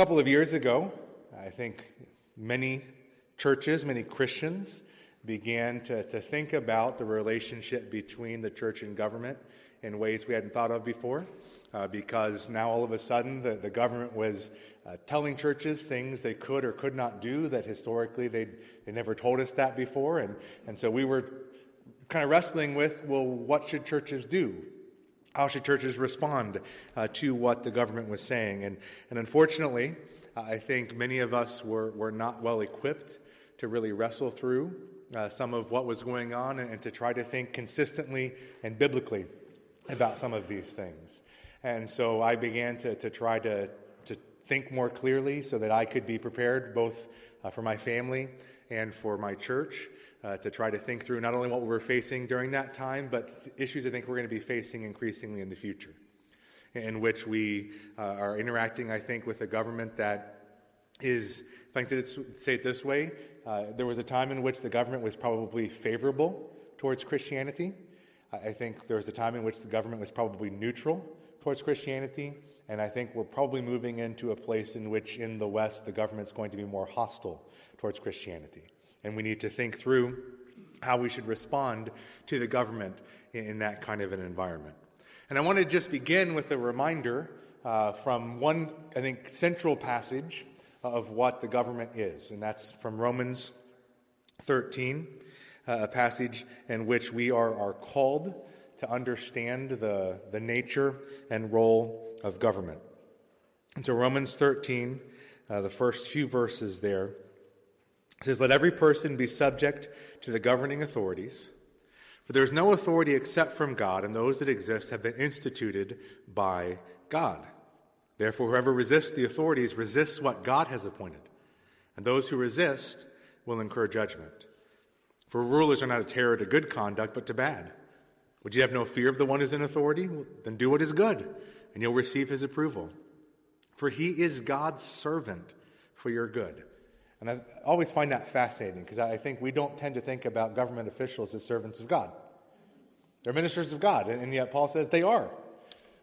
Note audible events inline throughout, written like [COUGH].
couple of years ago, I think many churches, many Christians began to, to think about the relationship between the church and government in ways we hadn't thought of before. Uh, because now all of a sudden the, the government was uh, telling churches things they could or could not do that historically they they never told us that before. And, and so we were kind of wrestling with well, what should churches do? How should churches respond uh, to what the government was saying? And, and unfortunately, I think many of us were, were not well equipped to really wrestle through uh, some of what was going on and, and, to try to think consistently and biblically about some of these things. And so I began to, to try to, to think more clearly so that I could be prepared both uh, for my family and for my church. Uh, to try to think through not only what we were facing during that time, but issues I think we're going to be facing increasingly in the future, in which we uh, are interacting, I think, with a government that is, if I could say it this way, uh, there was a time in which the government was probably favorable towards Christianity. I think there was a time in which the government was probably neutral towards Christianity, and I think we're probably moving into a place in which, in the West, the government's going to be more hostile towards Christianity. And we need to think through how we should respond to the government in, that kind of an environment. And I want to just begin with a reminder uh, from one, I think, central passage of what the government is, and that's from Romans 13, uh, a passage in which we are, are called to understand the, the nature and role of government. And so, Romans 13, uh, the first few verses there, says, Let every person be subject to the governing authorities, for there is no authority except from God, and those that exist have been instituted by God. Therefore, whoever resists the authorities resists what God has appointed, and those who resist will incur judgment. For rulers are not a terror to good conduct, but to bad. Would you have no fear of the one who's in authority? Then do what is good, and you'll receive his approval. For he is God's servant for your good. And I always find that fascinating because I think we don't tend to think about government officials as servants of God. They're ministers of God, and yet Paul says they are.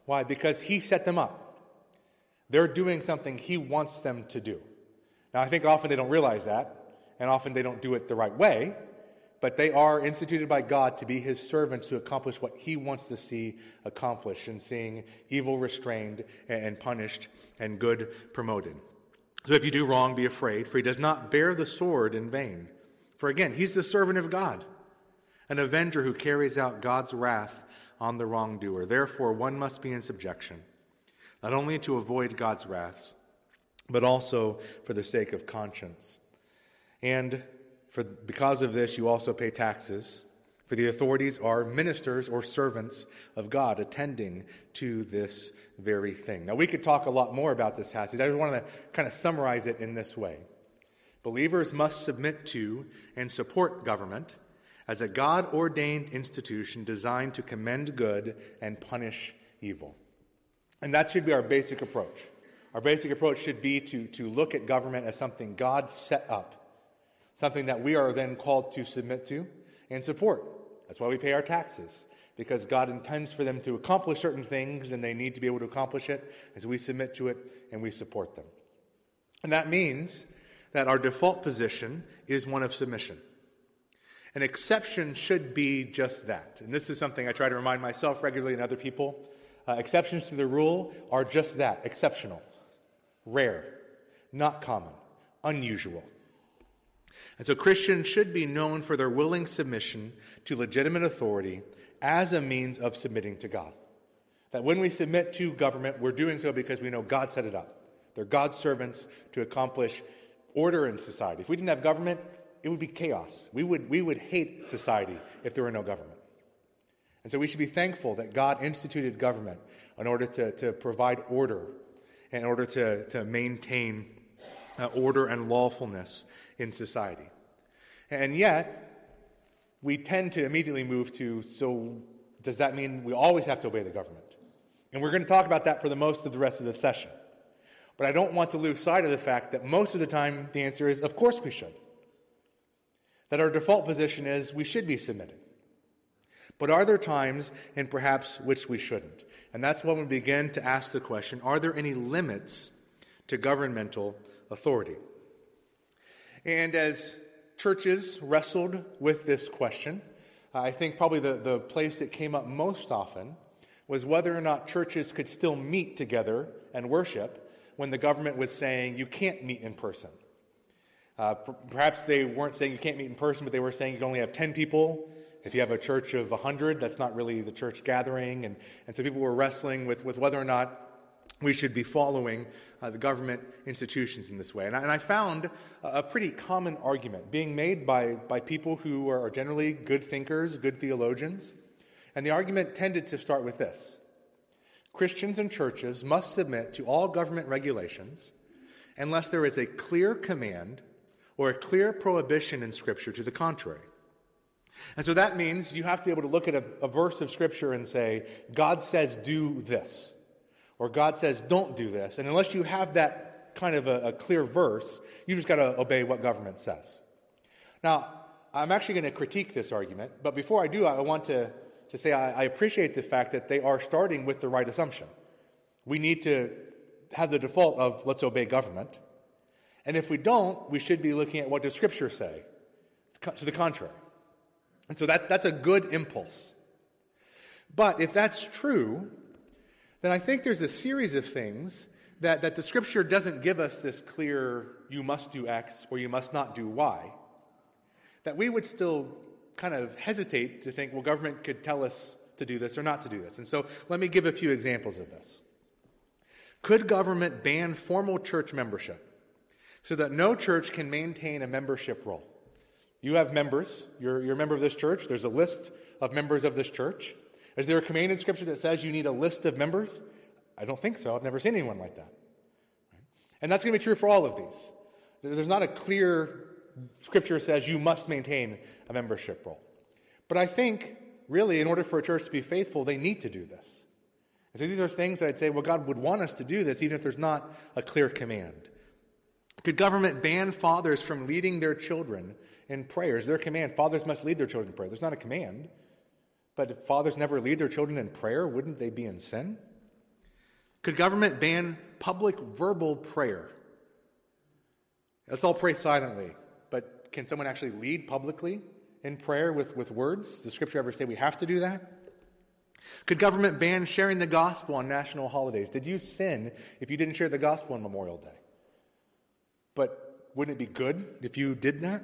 Why? Because he set them up. They're doing something he wants them to do. Now, I think often they don't realize that, and often they don't do it the right way, but they are instituted by God to be his servants to accomplish what he wants to see accomplished in seeing evil restrained and punished and good promoted. So if you do wrong, be afraid, for he does not bear the sword in vain. For again, he's the servant of God, an avenger who carries out God's wrath on the wrongdoer. Therefore, one must be in subjection, not only to avoid God's wrath, but also for the sake of conscience. And for, because of this, you also pay taxes, for the authorities are ministers or servants of God attending to this very thing. Now, we could talk a lot more about this passage. I just want to kind of summarize it in this way Believers must submit to and support government as a God ordained institution designed to commend good and punish evil. And that should be our basic approach. Our basic approach should be to, to look at government as something God set up something that we are then called to submit to and support. That's why we pay our taxes, because God intends for them to accomplish certain things and they need to be able to accomplish it as we submit to it and we support them. And that means that our default position is one of submission. An exception should be just that. And this is something I try to remind myself regularly and other people. Uh, exceptions to the rule are just that exceptional, rare, not common, unusual. And so Christians should be known for their willing submission to legitimate authority as a means of submitting to God. That when we submit to government, we're doing so because we know God set it up. They're God's servants to accomplish order in society. If we didn't have government, it would be chaos. We would, we would hate society if there were no government. And so we should be thankful that God instituted government in order to, to provide order, in order to, to maintain uh, order and lawfulness in society. And yet, we tend to immediately move to so, does that mean we always have to obey the government? And we're going to talk about that for the most of the rest of the session. But I don't want to lose sight of the fact that most of the time the answer is, of course we should. That our default position is we should be submitted. But are there times, and perhaps which we shouldn't? And that's when we begin to ask the question are there any limits to governmental authority. And as churches wrestled with this question, I think probably the, the place that came up most often was whether or not churches could still meet together and worship when the government was saying you can't meet in person. Uh, perhaps they weren't saying you can't meet in person, but they were saying you can only have 10 people. If you have a church of 100, that's not really the church gathering. And, and so people were wrestling with, with whether or not we should be following uh, the government institutions in this way. And I, and I found a, pretty common argument being made by, by people who are generally good thinkers, good theologians. And the argument tended to start with this Christians and churches must submit to all government regulations unless there is a clear command or a clear prohibition in Scripture to the contrary. And so that means you have to be able to look at a, a verse of Scripture and say, God says, do this or God says, don't do this. And unless you have that kind of a, a clear verse, you just got to obey what government says. Now, I'm actually going to critique this argument, but before I do, I want to, to say I, I appreciate the fact that they are starting with the right assumption. We need to have the default of let's obey government. And if we don't, we should be looking at what does Scripture say to the contrary. And so that, that's a good impulse. But if that's true, then I think there's a series of things that, that the scripture doesn't give us this clear, you must do X or you must not do Y, that we would still kind of hesitate to think, well, government could tell us to do this or not to do this. And so let me give a few examples of this. Could government ban formal church membership so that no church can maintain a membership roll? You have members, you're, you're a member of this church, there's a list of members of this church. Is there a command in Scripture that says you need a list of members? I don't think so. I've never seen anyone like that. And that's going to be true for all of these. There's not a clear Scripture says you must maintain a membership roll. But I think, really, in order for a church to be faithful, they need to do this. And so these are things that I'd say, well, God would want us to do this, even if there's not a clear command. Could government ban fathers from leading their children in prayers? Their command, fathers must lead their children in prayer. There's not a command. But if fathers never lead their children in prayer, wouldn't they be in sin? Could government ban public verbal prayer? Let's all pray silently, but can someone actually lead publicly in prayer with, with words? Does Scripture ever say we have to do that? Could government ban sharing the gospel on national holidays? Did you sin if you didn't share the gospel on Memorial Day? But wouldn't it be good if you did that?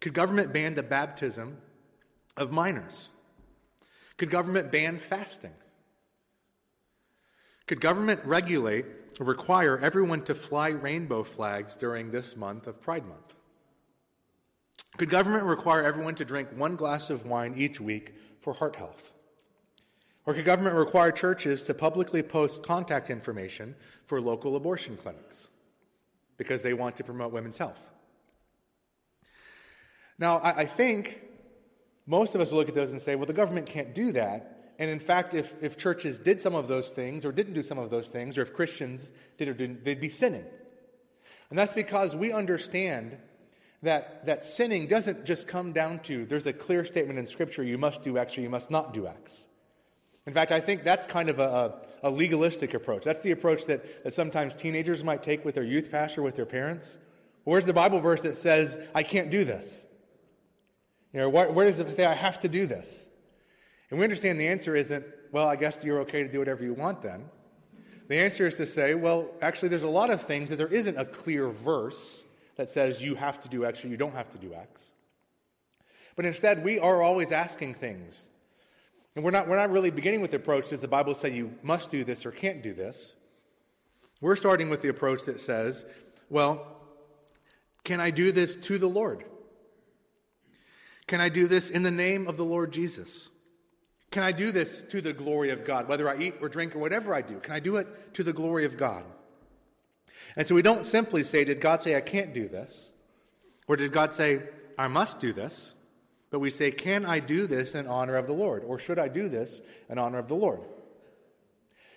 Could government ban the baptism of minors? Could government ban fasting? Could government regulate or require everyone to fly rainbow flags during this month of Pride Month? Could government require everyone to drink one glass of wine each week for heart health? Or could government require churches to publicly post contact information for local abortion clinics because they want to promote women's health? Now, I, think most of us look at those and say, well, the government can't do that. And in fact, if, if churches did some of those things or didn't do some of those things, or if Christians did or didn't, they'd be sinning. And that's because we understand that, that sinning doesn't just come down to there's a clear statement in Scripture you must do X or you must not do X. In fact, I think that's kind of a, a, legalistic approach. That's the approach that, that sometimes teenagers might take with their youth pastor, with their parents. Where's the Bible verse that says, I can't do this? You know, where, where does it say I have to do this? And we understand the answer isn't, well, I guess you're okay to do whatever you want then. The answer is to say, well, actually, there's a lot of things that there isn't a clear verse that says you have to do X or you don't have to do X. But instead, we are always asking things. And we're not, we're not really beginning with the approach that the Bible says you must do this or can't do this. We're starting with the approach that says, well, can I do this to the Lord? Can I do this in the name of the Lord Jesus? Can I do this to the glory of God? Whether I eat or drink or whatever I do, can I do it to the glory of God? And so we don't simply say, Did God say I can't do this? Or did God say, I must do this? But we say, Can I do this in honor of the Lord? Or should I do this in honor of the Lord?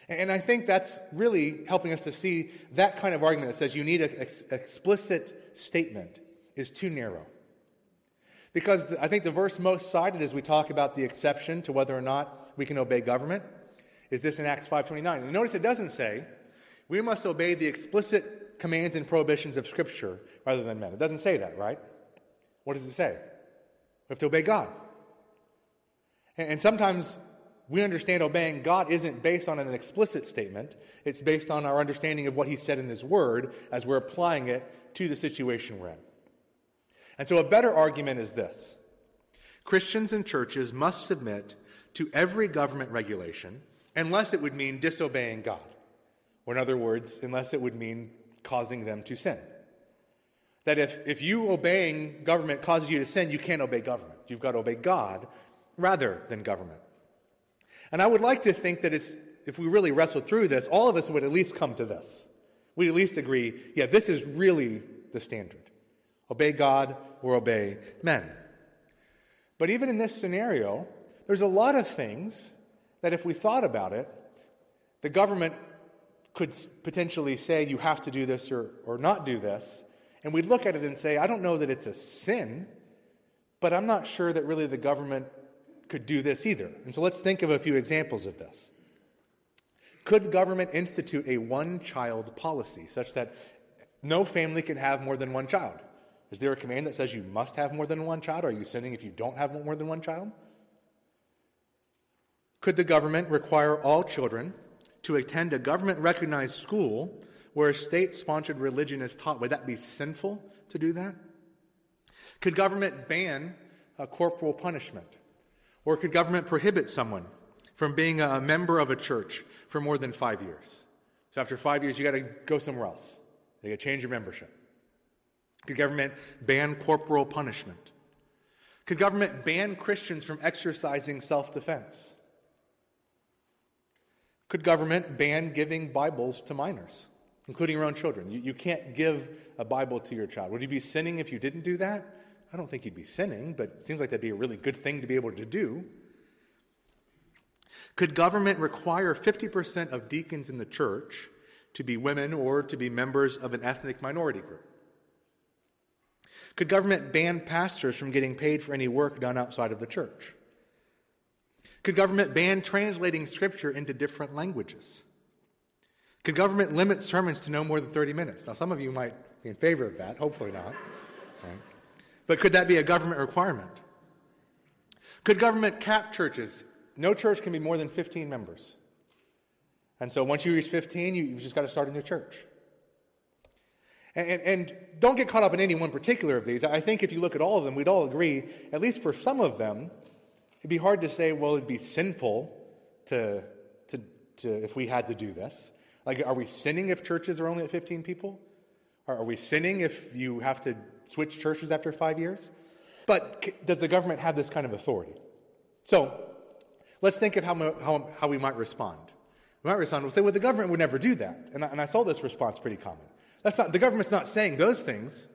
And I think that's really helping us to see that kind of argument that says you need an ex- explicit statement is too narrow. Because I think the verse most cited as we talk about the exception to whether or not we can obey government is this in Acts 5.29. And notice it doesn't say, We must obey the explicit commands and prohibitions of Scripture rather than men. It doesn't say that, right? What does it say? We have to obey God. And sometimes we understand obeying God isn't based on an explicit statement, it's based on our understanding of what He said in His Word as we're applying it to the situation we're in. And so a better argument is this Christians and churches must submit to every government regulation unless it would mean disobeying God. Or, in other words, unless it would mean causing them to sin. That if, if you obeying government causes you to sin, you can't obey government. You've got to obey God rather than government. And I would like to think that it's, if we really wrestled through this, all of us would at least come to this. We'd at least agree, yeah, this is really the standard. Obey God or obey men. But even in this scenario, there's a lot of things that if we thought about it, the government could potentially say you have to do this or, or not do this. And we'd look at it and say, I don't know that it's a sin, but I'm not sure that really the government could do this either. And so let's think of a few examples of this. Could government institute a one child policy such that no family can have more than one child? Is there a command that says you must have more than one child? Are you sinning if you don't have more than one child? Could the government require all children to attend a government recognized school where a state sponsored religion is taught? Would that be sinful to do that? Could government ban a corporal punishment? Or could government prohibit someone from being a member of a church for more than five years? So after five years, you got to go somewhere else. You got to change your membership. Could government ban corporal punishment? Could government ban Christians from exercising self defense? Could government ban giving Bibles to minors, including your own children? You, you can't give a Bible to your child. Would you be sinning if you didn't do that? I don't think you'd be sinning, but it seems like that'd be a really good thing to be able to do. Could government require 50% of deacons in the church to be women or to be members of an ethnic minority group? Could government ban pastors from getting paid for any work done outside of the church? Could government ban translating scripture into different languages? Could government limit sermons to no more than 30 minutes? Now, some of you might be in favor of that, hopefully not. Right? But could that be a government requirement? Could government cap churches? No church can be more than 15 members. And so once you reach 15, you, have just got to start a new church. And, and, don't get caught up in any one particular of these. I think if you look at all of them, we'd all agree, at least for some of them, it'd be hard to say, well, it'd be sinful to, to, to if we had to do this. Like, are we sinning if churches are only at 15 people? Are, are we sinning if you have to switch churches after five years? But does the government have this kind of authority? So let's think of how, how, how we might respond. We might respond, we'll say, well, the government would never do that. And I, and I saw this response pretty common. That's not, the government's not saying those things.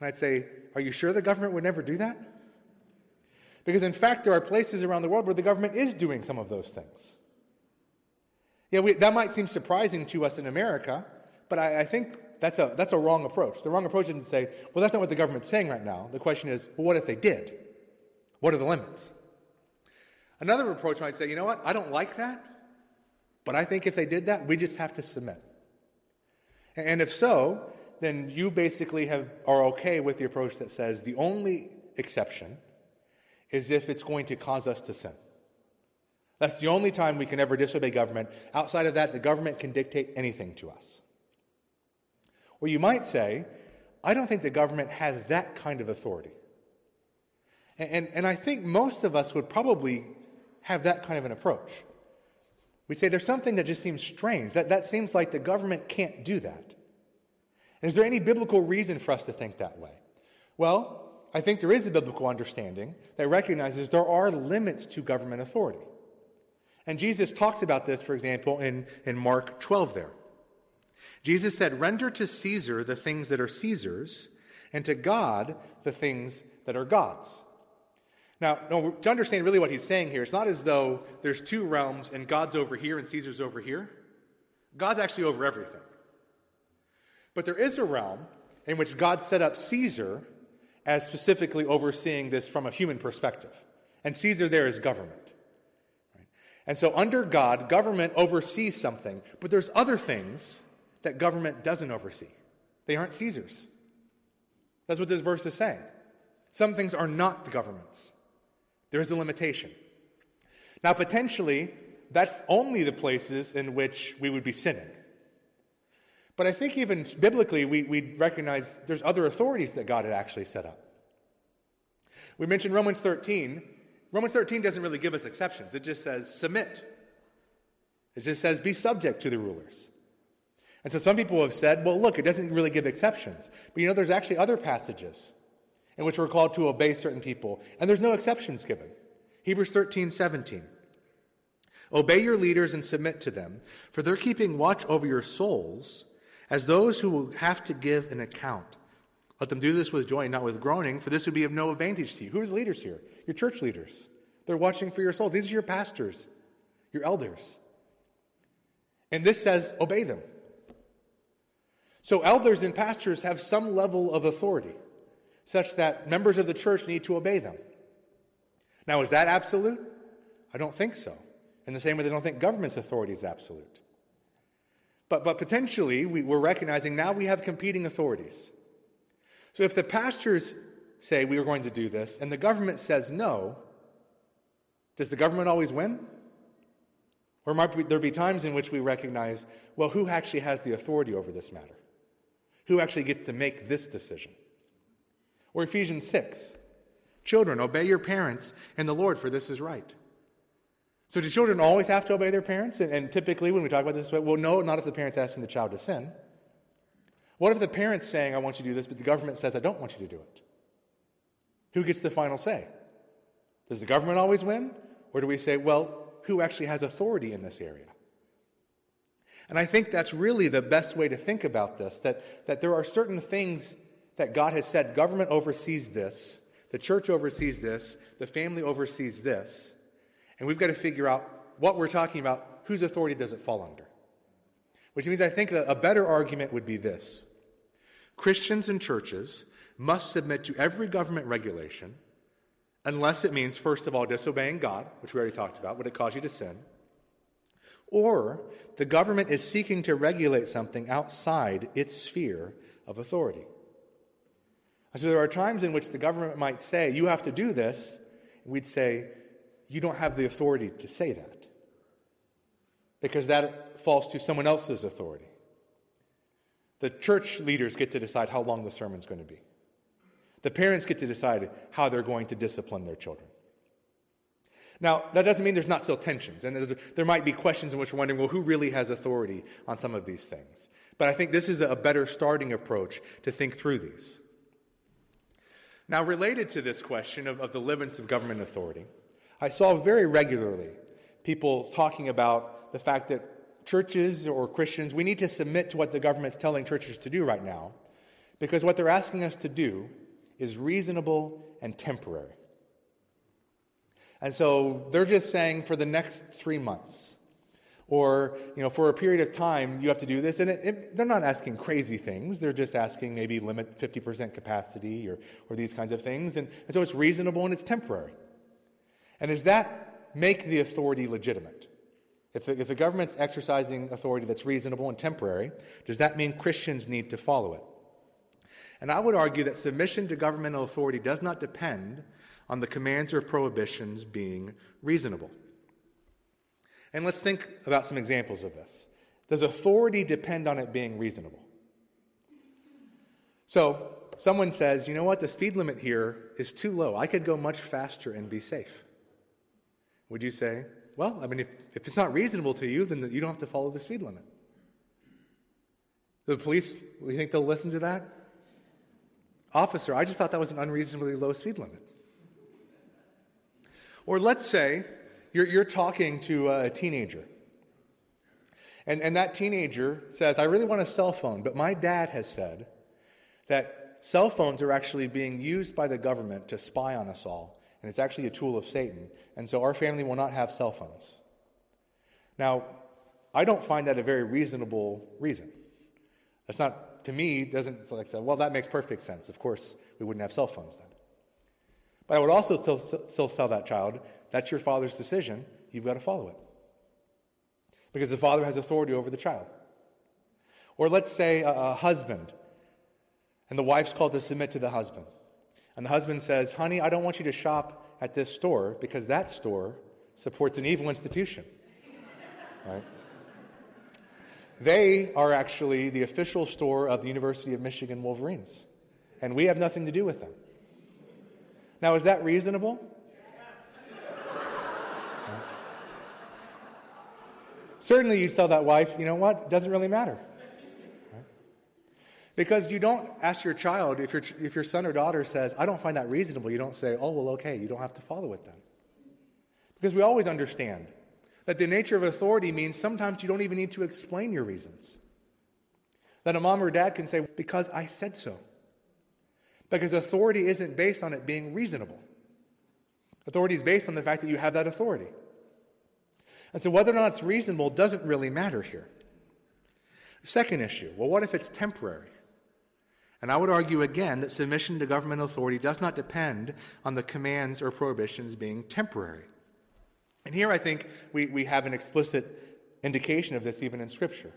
And I'd say, Are you sure the government would never do that? Because in fact, there are places around the world where the government is doing some of those things. Yeah, we, that might seem surprising to us in America, but I, I, think that's a, that's a wrong approach. The wrong approach isn't to say, well, that's not what the government's saying right now. The question is, well, what if they did? What are the limits? Another approach might say, you know what, I don't like that, but I think if they did that, we just have to submit. And if so, then you basically have, are okay with the approach that says the only exception is if it's going to cause us to sin. That's the only time we can ever disobey government. Outside of that, the government can dictate anything to us. Or you might say, I don't think the government has that kind of authority. And, and, and I think most of us would probably have that kind of an approach. We'd say there's something that just seems strange. That, that seems like the government can't do that. Is there any biblical reason for us to think that way? Well, I think there is a biblical understanding that recognizes there are limits to government authority. And Jesus talks about this, for example, in, in Mark 12 there. Jesus said, Render to Caesar the things that are Caesar's, and to God the things that are God's. Now, to understand really what he's saying here, it's not as though there's two realms and God's over here and Caesar's over here. God's actually over everything. But there is a realm in which God set up Caesar as specifically overseeing this from a human perspective. And Caesar there is government. Right? And so, under God, government oversees something, but there's other things that government doesn't oversee. They aren't Caesar's. That's what this verse is saying. Some things are not the government's. There is a limitation. Now, potentially, that's only the places in which we would be sinning. But I think even biblically, we, we recognize there's other authorities that God had actually set up. We mentioned Romans 13. Romans 13 doesn't really give us exceptions, it just says submit. It just says be subject to the rulers. And so some people have said, well, look, it doesn't really give exceptions. But you know, there's actually other passages in which we're called to obey certain people, and there's no exceptions given. Hebrews 13, 17. Obey your leaders and submit to them, for they're keeping watch over your souls as those who will have to give an account. Let them do this with joy, not with groaning, for this would be of no advantage to you. Who are the leaders here? Your church leaders. They're watching for your souls. These are your pastors, your elders. And this says, obey them. So, elders and pastors have some level of authority, such that members of the church need to obey them. Now, is that absolute? I don't think so. In the same way, they don't think government's authority is absolute. But, but potentially, we, we're recognizing now we have competing authorities. So if the pastors say we are going to do this and the government says no, does the government always win? Or might there be times in which we recognize, well, who actually has the authority over this matter? Who actually gets to make this decision? Or Ephesians 6 Children, obey your parents and the Lord, for this is right. So, do children always have to obey their parents? And, and, typically, when we talk about this, well, no, not if the parent's asking the child to sin. What if the parent's saying, I want you to do this, but the government says, I don't want you to do it? Who gets the final say? Does the government always win? Or do we say, well, who actually has authority in this area? And I think that's really the best way to think about this that, that there are certain things that God has said government oversees this, the church oversees this, the family oversees this. And we've got to figure out what we're talking about, whose authority does it fall under? Which means I think a better argument would be this Christians and churches must submit to every government regulation unless it means, first of all, disobeying God, which we already talked about, would it cause you to sin? Or the government is seeking to regulate something outside its sphere of authority. So there are times in which the government might say, You have to do this. And we'd say, you don't have the authority to say that because that falls to someone else's authority. The church leaders get to decide how long the sermon's going to be. The parents get to decide how they're going to discipline their children. Now, that doesn't mean there's not still tensions, and there might be questions in which we're wondering, well, who really has authority on some of these things? But I think this is a better starting approach to think through these. Now, related to this question of, of the limits of government authority, I saw very regularly people talking about the fact that churches or Christians, we need to submit to what the government's telling churches to do right now because what they're asking us to do is reasonable and temporary. And so they're just saying for the next three months, or you know, for a period of time, you have to do this. And it, it, they're not asking crazy things. They're just asking maybe limit 50% capacity or, or these kinds of things. And, and so it's reasonable and it's temporary. And does that make the authority legitimate? If the, if the government's exercising authority that's reasonable and temporary, does that mean Christians need to follow it? And I would argue that submission to governmental authority does not depend on the commands or prohibitions being reasonable. And let's think about some examples of this. Does authority depend on it being reasonable? So, someone says, you know what, the speed limit here is too low. I could go much faster and be safe. Would you say, well, I mean, if, if it's not reasonable to you, then you don't have to follow the speed limit? The police, you think they'll listen to that? Officer, I just thought that was an unreasonably low speed limit. Or let's say you're, you're talking to a teenager, and, and that teenager says, I really want a cell phone, but my dad has said that cell phones are actually being used by the government to spy on us all and it's actually a tool of Satan. And so our family will not have cell phones. Now, I don't find that a very reasonable reason. That's not, to me, doesn't like well, that makes perfect sense. Of course, we wouldn't have cell phones then. But I would also still, still tell that child, that's your father's decision. You've got to follow it. because the father has authority over the child. Or let's say a, a husband, and the wife's called to submit to the husband. And the husband says, Honey, I don't want you to shop at this store because that store supports an evil institution. [LAUGHS] Right? They are actually the official store of the University of Michigan Wolverines, and we have nothing to do with them. Now, is that reasonable? Certainly, you'd tell that wife, you know what? It doesn't really matter. Because you don't ask your child, if, your if your son or daughter says, I don't find that reasonable, you don't say, oh, well, okay, you don't have to follow it then. Because we always understand that the nature of authority means sometimes you don't even need to explain your reasons. That a mom or dad can say, because I said so. Because authority isn't based on it being reasonable. Authority is based on the fact that you have that authority. And so whether or not it's reasonable doesn't really matter here. second issue well, what if it's temporary? And I would argue again that submission to government authority does not depend on the commands or prohibitions being temporary. And here I think we, we have an explicit indication of this even in Scripture.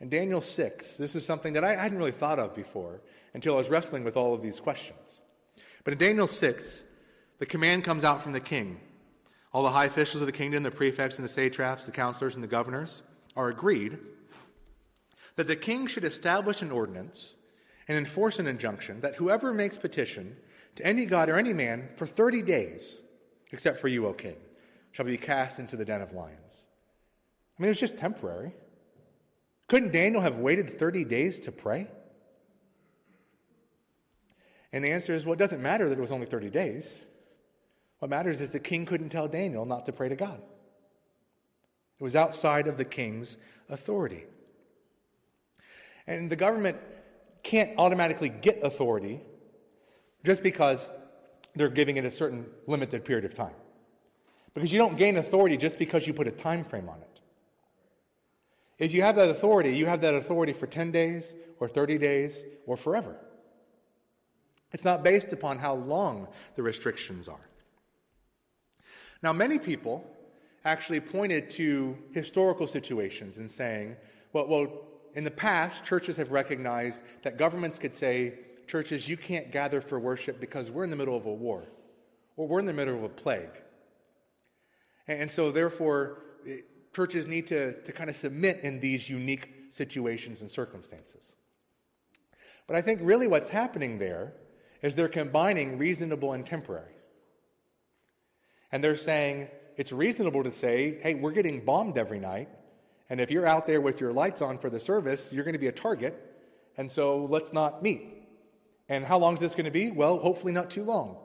In Daniel 6, this is something that I hadn't really thought of before until I was wrestling with all of these questions. But in Daniel 6, the command comes out from the king. All the high officials of the kingdom, the prefects and the satraps, the counselors and the governors, are agreed that the king should establish an ordinance and enforce an injunction that whoever makes petition to any god or any man for 30 days, except for you, O king, shall be cast into the den of lions. I mean, it was just temporary. Couldn't Daniel have waited 30 days to pray? And the answer is well, it doesn't matter that it was only 30 days. What matters is the king couldn't tell Daniel not to pray to God. It was outside of the king's authority. And the government can't automatically get authority just because they're giving it a certain limited period of time. Because you don't gain authority just because you put a time frame on it. If you have that authority, you have that authority for 10 days or 30 days or forever. It's not based upon how long the restrictions are. Now, many people actually pointed to historical situations and saying, well, well, in the past, churches have recognized that governments could say, churches, you can't gather for worship because we're in the middle of a war or we're in the middle of a plague. And so, therefore, churches need to, to kind of submit in these unique situations and circumstances. But I think really what's happening there is they're combining reasonable and temporary. And they're saying it's reasonable to say, hey, we're getting bombed every night. And if you're out there with your lights on for the service, you're going to be a target. And so let's not meet. And how long is this going to be? Well, hopefully not too long.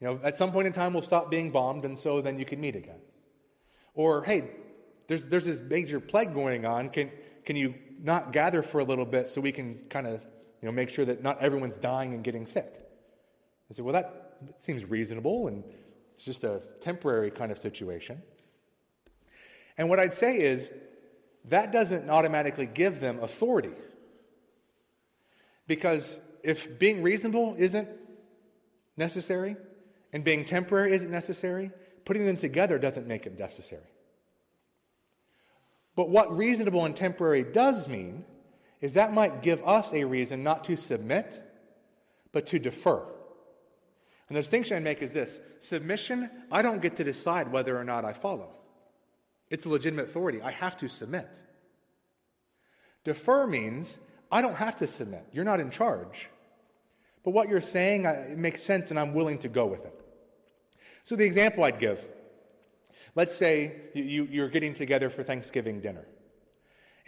You know, at some point in time, we'll stop being bombed, and so then you can meet again. Or, hey, there's, there's this major plague going on. Can, can you not gather for a little bit so we can kind of you know, make sure that not everyone's dying and getting sick? I said, well, that seems reasonable, and it's just a temporary kind of situation. And what I'd say is that doesn't automatically give them authority. Because if being reasonable isn't necessary, and being temporary isn't necessary, putting them together doesn't make it necessary. But what reasonable and temporary does mean is that might give us a reason not to submit, but to defer. And the distinction I make is this submission, I don't get to decide whether or not I follow. It's a legitimate authority. I have to submit. Defer means I don't have to submit. You're not in charge. But what you're saying uh, it makes sense and I'm willing to go with it. So, the example I'd give let's say you, you're getting together for Thanksgiving dinner,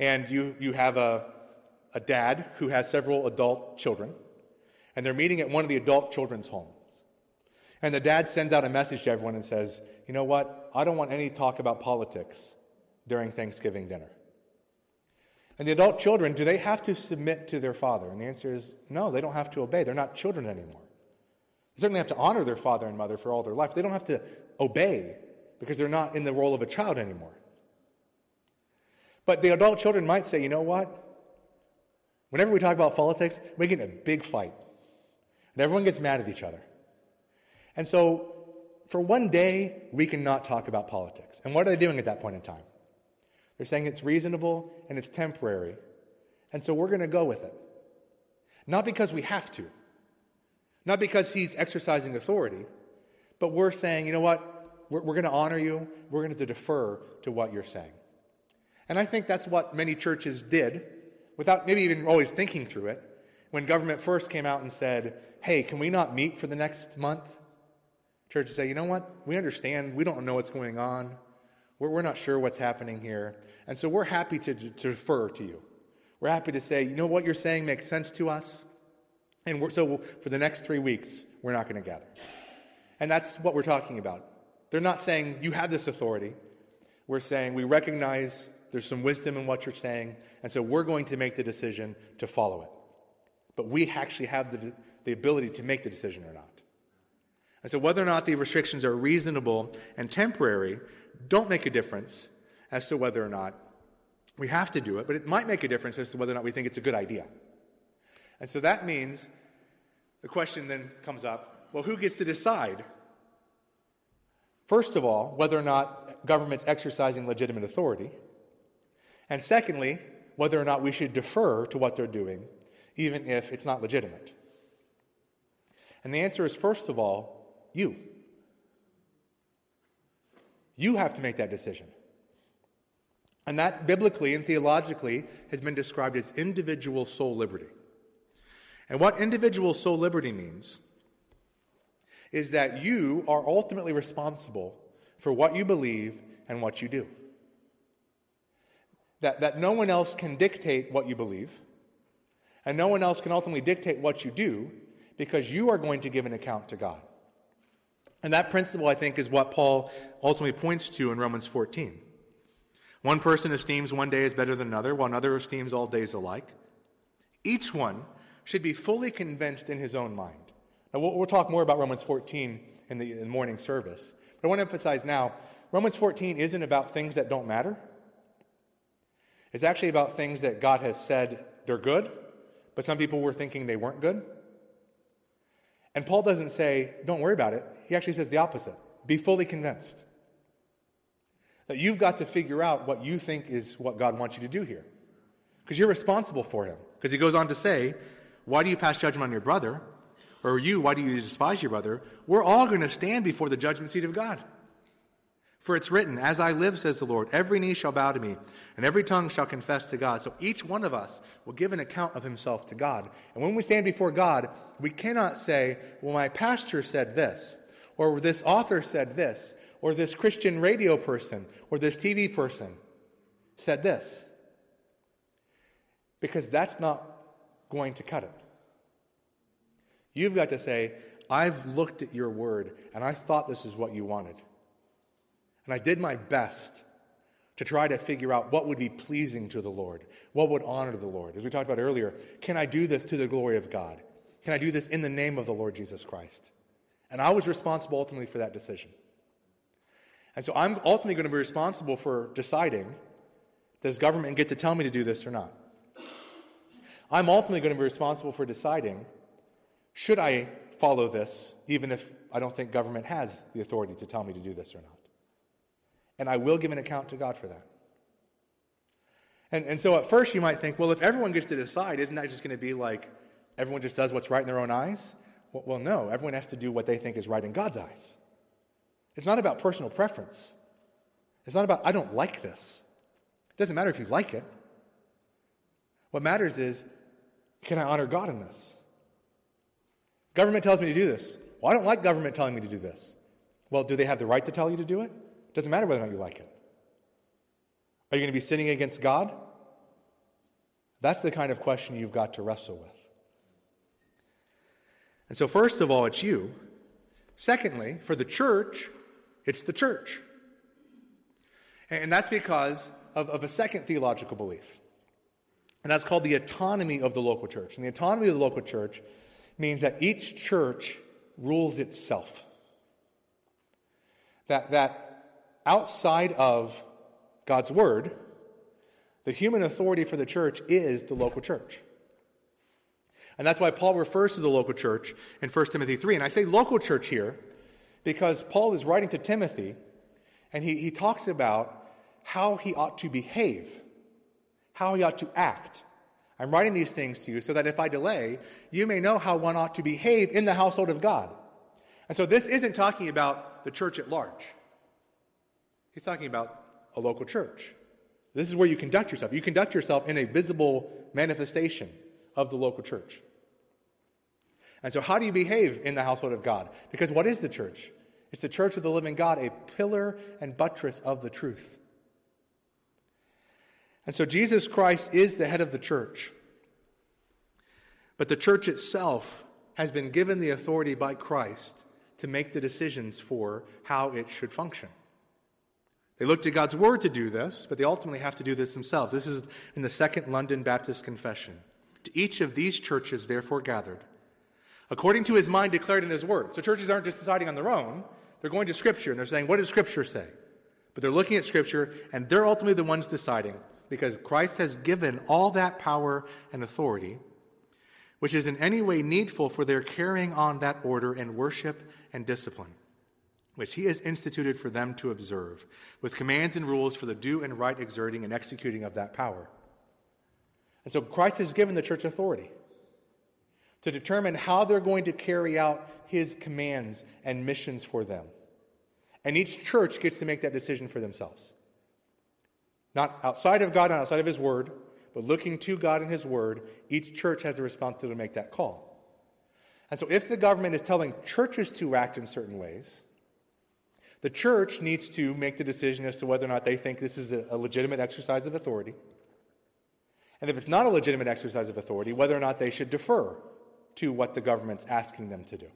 and you, you have a, a dad who has several adult children, and they're meeting at one of the adult children's homes. And the dad sends out a message to everyone and says, You know what? I don't want any talk about politics during Thanksgiving dinner. And the adult children, do they have to submit to their father? And the answer is no, they don't have to obey. They're not children anymore. They certainly have to honor their father and mother for all their life. They don't have to obey because they're not in the role of a child anymore. But the adult children might say, you know what? Whenever we talk about politics, we get in a big fight. And everyone gets mad at each other. And so, for one day, we cannot talk about politics. And what are they doing at that point in time? They're saying it's reasonable and it's temporary. And so we're going to go with it. Not because we have to, not because he's exercising authority, but we're saying, you know what? We're, we're going to honor you. We're going to defer to what you're saying. And I think that's what many churches did without maybe even always thinking through it. When government first came out and said, hey, can we not meet for the next month? Churches say, you know what? We understand. We don't know what's going on. We're, we're not sure what's happening here. And so we're happy to, to defer to you. We're happy to say, you know, what you're saying makes sense to us. And so for the next three weeks, we're not going to gather. And that's what we're talking about. They're not saying, you have this authority. We're saying, we recognize there's some wisdom in what you're saying, and so we're going to make the decision to follow it. But we actually have the, the ability to make the decision or not. And so, whether or not the restrictions are reasonable and temporary don't make a difference as to whether or not we have to do it, but it might make a difference as to whether or not we think it's a good idea. And so that means the question then comes up well, who gets to decide? First of all, whether or not government's exercising legitimate authority. And secondly, whether or not we should defer to what they're doing, even if it's not legitimate. And the answer is, first of all, you. You have to make that decision. And that biblically and theologically has been described as individual soul liberty. And what individual soul liberty means is that you are ultimately responsible for what you believe and what you do that, that no one else can dictate what you believe, and no one else can ultimately dictate what you do because you are going to give an account to God. And that principle, I think, is what Paul ultimately points to in Romans 14. One person esteems one day as better than another, while another esteems all days alike. Each one should be fully convinced in his own mind. Now, we'll, we'll talk more about Romans 14 in the, in the morning service. But I want to emphasize now Romans 14 isn't about things that don't matter. It's actually about things that God has said they're good, but some people were thinking they weren't good. And Paul doesn't say, don't worry about it. He actually says the opposite be fully convinced. That you've got to figure out what you think is what God wants you to do here. Because you're responsible for him. Because he goes on to say, Why do you pass judgment on your brother? Or you, why do you despise your brother? We're all going to stand before the judgment seat of God. For it's written, As I live, says the Lord, every knee shall bow to me, and every tongue shall confess to God. So each one of us will give an account of himself to God. And when we stand before God, we cannot say, Well, my pastor said this, or this author said this, or this Christian radio person, or this TV person said this. Because that's not going to cut it. You've got to say, I've looked at your word, and I thought this is what you wanted. And I did my best to try to figure out what would be pleasing to the Lord, what would honor the Lord. As we talked about earlier, can I do this to the glory of God? Can I do this in the name of the Lord Jesus Christ? And I was responsible ultimately for that decision. And so I'm ultimately going to be responsible for deciding does government get to tell me to do this or not? I'm ultimately going to be responsible for deciding should I follow this, even if I don't think government has the authority to tell me to do this or not and I will give an account to God for that. And, and so at first you might think, well, if everyone gets to decide, isn't that just going to be like everyone just does what's right in their own eyes? Well, no, everyone has to do what they think is right in God's eyes. It's not about personal preference. It's not about, I don't like this. It doesn't matter if you like it. What matters is, can I honor God in this? Government tells me to do this. Well, I don't like government telling me to do this. Well, do they have the right to tell you to do it? Doesn't matter whether or not you like it. Are you going to be sinning against God? That's the kind of question you've got to wrestle with. And so, first of all, it's you. Secondly, for the church, it's the church. And that's because of, of a second theological belief. And that's called the autonomy of the local church. And the autonomy of the local church means that each church rules itself. That, that outside of God's word, the human authority for the church is the local church. And that's why Paul refers to the local church in 1 Timothy 3. And I say local church here because Paul is writing to Timothy and he, he talks about how he ought to behave, how he ought to act. I'm writing these things to you so that if I delay, you may know how one ought to behave in the household of God. And so this isn't talking about the church at large. He's talking about a local church. This is where you conduct yourself. You conduct yourself in a visible manifestation of the local church. And so, how do you behave in the household of God? Because what is the church? It's the church of the living God, a pillar and buttress of the truth. And so, Jesus Christ is the head of the church. But the church itself has been given the authority by Christ to make the decisions for how it should function. They look to God's word to do this, but they ultimately have to do this themselves. This is in the Second London Baptist Confession. To each of these churches, therefore, gathered, according to his mind declared in his word. So churches aren't just deciding on their own, they're going to Scripture and they're saying, What does Scripture say? But they're looking at Scripture and they're ultimately the ones deciding because Christ has given all that power and authority, which is in any way needful for their carrying on that order and worship and discipline which he has instituted for them to observe, with commands and rules for the due and right exerting and executing of that power. And so Christ has given the church authority to determine how they're going to carry out his commands and missions for them. And each church gets to make that decision for themselves. Not outside of God, not outside of his word, but looking to God and his word, each church has the responsibility to make that call. And so if the government is telling churches to act in certain ways, the church needs to make the decision as to whether or not they think this is a, a legitimate exercise of authority. And if it's not a legitimate exercise of authority, whether or not they should defer to what the government's asking them to do.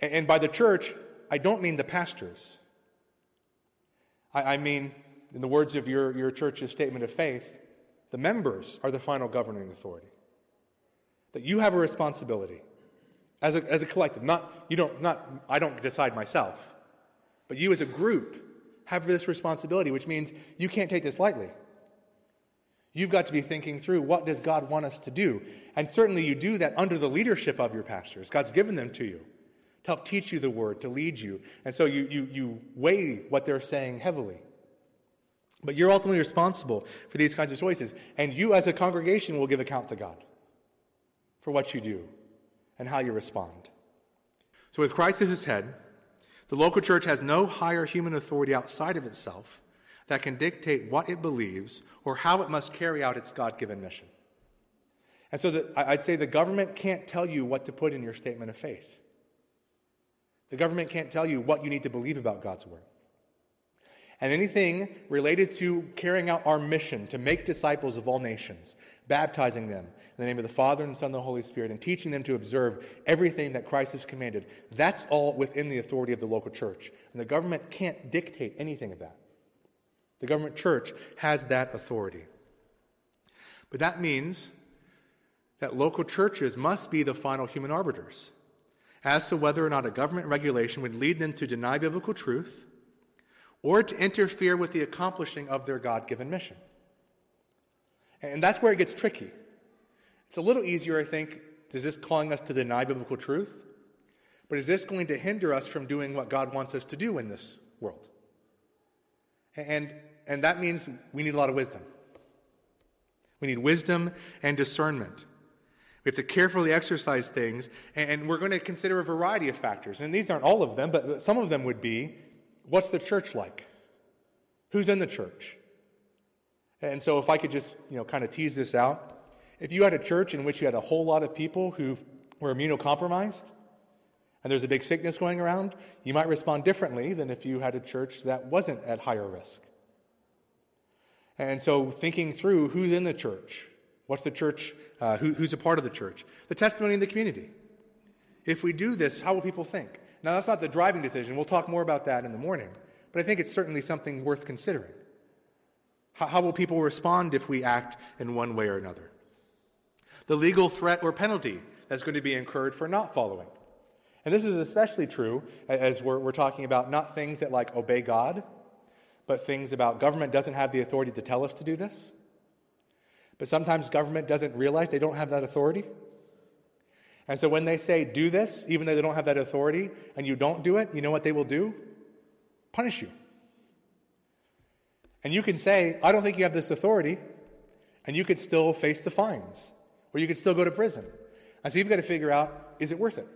And, by the church, I don't mean the pastors. I, I mean, in the words of your, your church's statement of faith, the members are the final governing authority. That you have a responsibility as a, as a collective. Not, you don't, not, I don't decide myself, but you as a group have this responsibility, which means you can't take this lightly. You've got to be thinking through what does God want us to do? And certainly you do that under the leadership of your pastors. God's given them to you to help teach you the word, to lead you. And so you, you, you weigh what they're saying heavily. But you're ultimately responsible for these kinds of choices. And you, as a congregation, will give account to God for what you do and how you respond. So, with Christ as his head, the local church has no higher human authority outside of itself that can dictate what it believes or how it must carry out its God given mission. And so the, I'd say the government can't tell you what to put in your statement of faith. The government can't tell you what you need to believe about God's word. And anything related to carrying out our mission to make disciples of all nations, baptizing them in the name of the Father and the Son and the Holy Spirit, and teaching them to observe everything that Christ has commanded, that's all within the authority of the local church. And the government can't dictate anything of that. The government church has that authority. But that means that local churches must be the final human arbiters as to whether or not a government regulation would lead them to deny biblical truth or to interfere with the accomplishing of their God given mission. And that's where it gets tricky. It's a little easier, I think, is this calling us to deny biblical truth? But is this going to hinder us from doing what God wants us to do in this world? And, and that means we need a lot of wisdom. We need wisdom and discernment. We have to carefully exercise things, and we're going to consider a variety of factors. And these aren't all of them, but some of them would be what's the church like? Who's in the church? And so, if I could just, you know, kind of tease this out, if you had a church in which you had a whole lot of people who were immunocompromised, and there's a big sickness going around, you might respond differently than if you had a church that wasn't at higher risk. And so, thinking through who's in the church, what's the church, uh, who, who's a part of the church, the testimony in the community. If we do this, how will people think? Now, that's not the driving decision. We'll talk more about that in the morning. But I think it's certainly something worth considering. How, how will people respond if we act in one way or another? The legal threat or penalty that's going to be incurred for not following. And this is especially true as we're, we're talking about not things that like obey God, but things about government doesn't have the authority to tell us to do this. But sometimes government doesn't realize they don't have that authority. And so when they say do this, even though they don't have that authority, and you don't do it, you know what they will do? Punish you. And you can say, I don't think you have this authority, and you could still face the fines, or you could still go to prison. And so you've got to figure out is it worth it?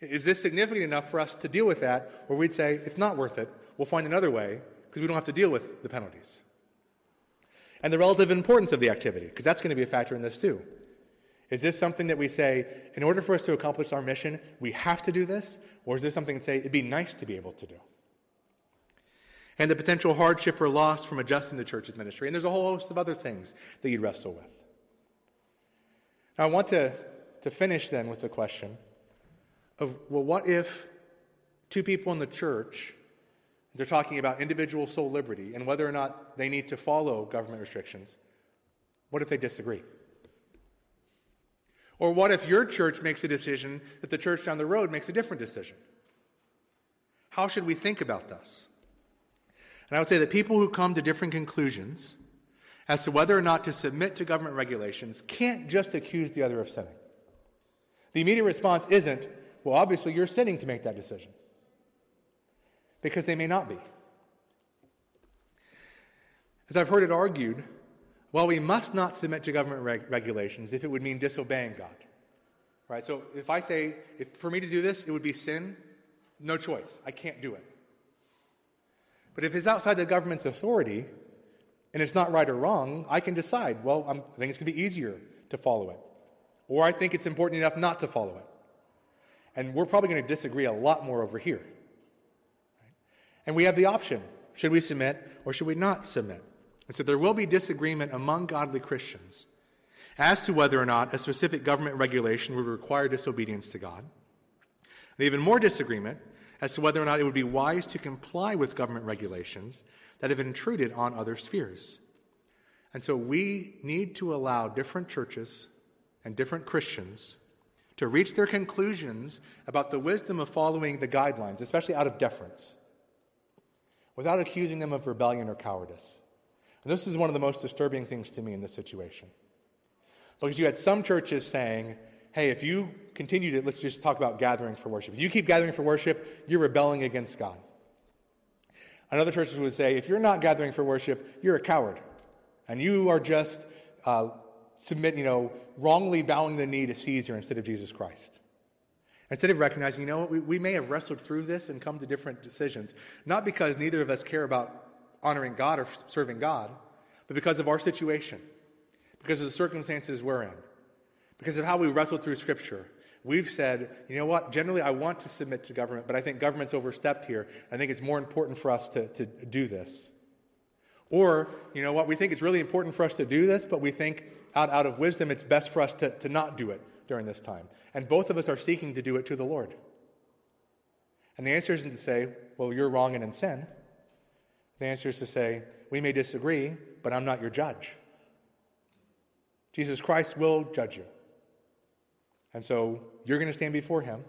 Is this significant enough for us to deal with that, or we'd say it's not worth it? We'll find another way because we don't have to deal with the penalties. And the relative importance of the activity, because that's going to be a factor in this too. Is this something that we say, in order for us to accomplish our mission, we have to do this? Or is this something that say, it'd be nice to be able to do? And the potential hardship or loss from adjusting the church's ministry. And there's a whole host of other things that you'd wrestle with. Now, I want to, to finish then with the question of, well, what if two people in the church they're talking about individual soul liberty and whether or not they need to follow government restrictions. What if they disagree? Or what if your church makes a decision that the church down the road makes a different decision? How should we think about this? And I would say that people who come to different conclusions as to whether or not to submit to government regulations can't just accuse the other of sinning. The immediate response isn't, well, obviously you're sinning to make that decision because they may not be. As I've heard it argued, well, we must not submit to government reg- regulations if it would mean disobeying God. Right? So if I say, if for me to do this, it would be sin, no choice. I can't do it. But if it's outside the government's authority and it's not right or wrong, I can decide, well, I'm, i think it's going to be easier to follow it. Or I think it's important enough not to follow it. And we're probably going to disagree a lot more over here. And we have the option should we submit or should we not submit? And so there will be disagreement among godly Christians as to whether or not a specific government regulation would require disobedience to God. And even more disagreement as to whether or not it would be wise to comply with government regulations that have intruded on other spheres. And so we need to allow different churches and different Christians to reach their conclusions about the wisdom of following the guidelines, especially out of deference without accusing them of rebellion or cowardice. And this is one of the most disturbing things to me in this situation. Because you had some churches saying, hey, if you continue to, let's just talk about gathering for worship. If you keep gathering for worship, you're rebelling against God. And other churches would say, if you're not gathering for worship, you're a coward. And you are just uh, submit, you know, wrongly bowing the knee to Caesar instead of Jesus Christ. Instead of recognizing, you know what, we, we may have wrestled through this and come to different decisions, not because neither of us care about honoring God or serving God, but because of our situation, because of the circumstances we're in, because of how we wrestled through Scripture. We've said, you know what, generally I want to submit to government, but I think government's overstepped here. I think it's more important for us to, to do this. Or, you know what, we think it's really important for us to do this, but we think out, out of wisdom it's best for us to, to not do it during this time. And both of us are seeking to do it to the Lord. And the answer isn't to say, well, you're wrong and in sin. The answer is to say, we may disagree, but I'm not your judge. Jesus Christ will judge you. And so you're going to stand before him,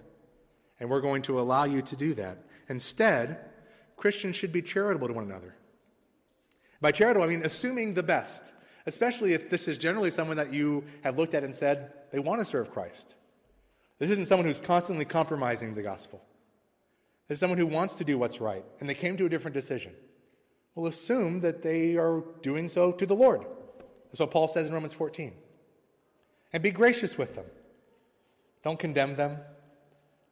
and we're going to allow you to do that. Instead, Christians should be charitable to one another. By charitable, I mean assuming the best especially if this is generally someone that you have looked at and said they want to serve Christ. This isn't someone who's constantly compromising the gospel. This is someone who wants to do what's right, and they came to a different decision. We'll assume that they are doing so to the Lord. That's what Paul says in Romans 14. And be gracious with them. Don't condemn them.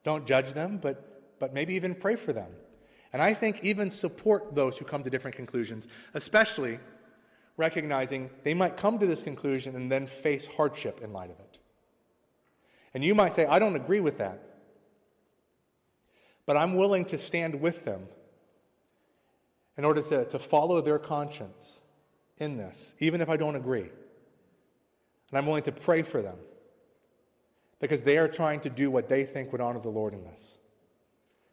Don't judge them, but, but maybe even pray for them. And I think even support those who come to different conclusions, especially recognizing they might come to this conclusion and then face hardship in light of it. And you might say, I don't agree with that. But I'm willing to stand with them in order to, to follow their conscience in this, even if I don't agree. And I'm willing to pray for them because they are trying to do what they think would honor the Lord in this.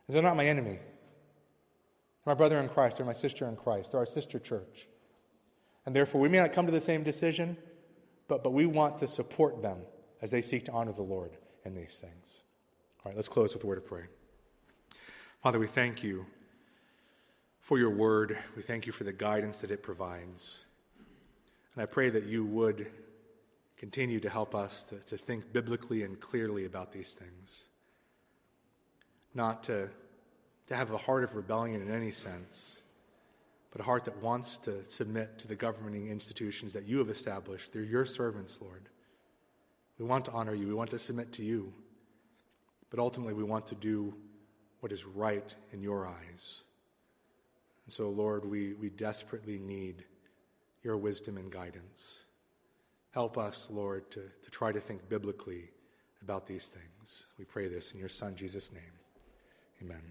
And they're not my enemy. My brother in Christ, they're my sister in Christ, they're our sister church. And therefore, we may not come to the same decision, but, but we want to support them as they seek to honor the Lord in these things. All right, let's close with a word of prayer. Father, we thank you for your word. We thank you for the guidance that it provides. And I pray that you would continue to help us to, to think biblically and clearly about these things. Not to, to have a heart of rebellion in any sense, but a heart that wants to submit to the governing institutions that you have established. They're your servants, Lord. We want to honor you, we want to submit to you, but ultimately we want to do what is right in your eyes. And so, Lord, we, we desperately need your wisdom and guidance. Help us, Lord, to, to try to think biblically about these things. We pray this in your Son, Jesus' name. Amen.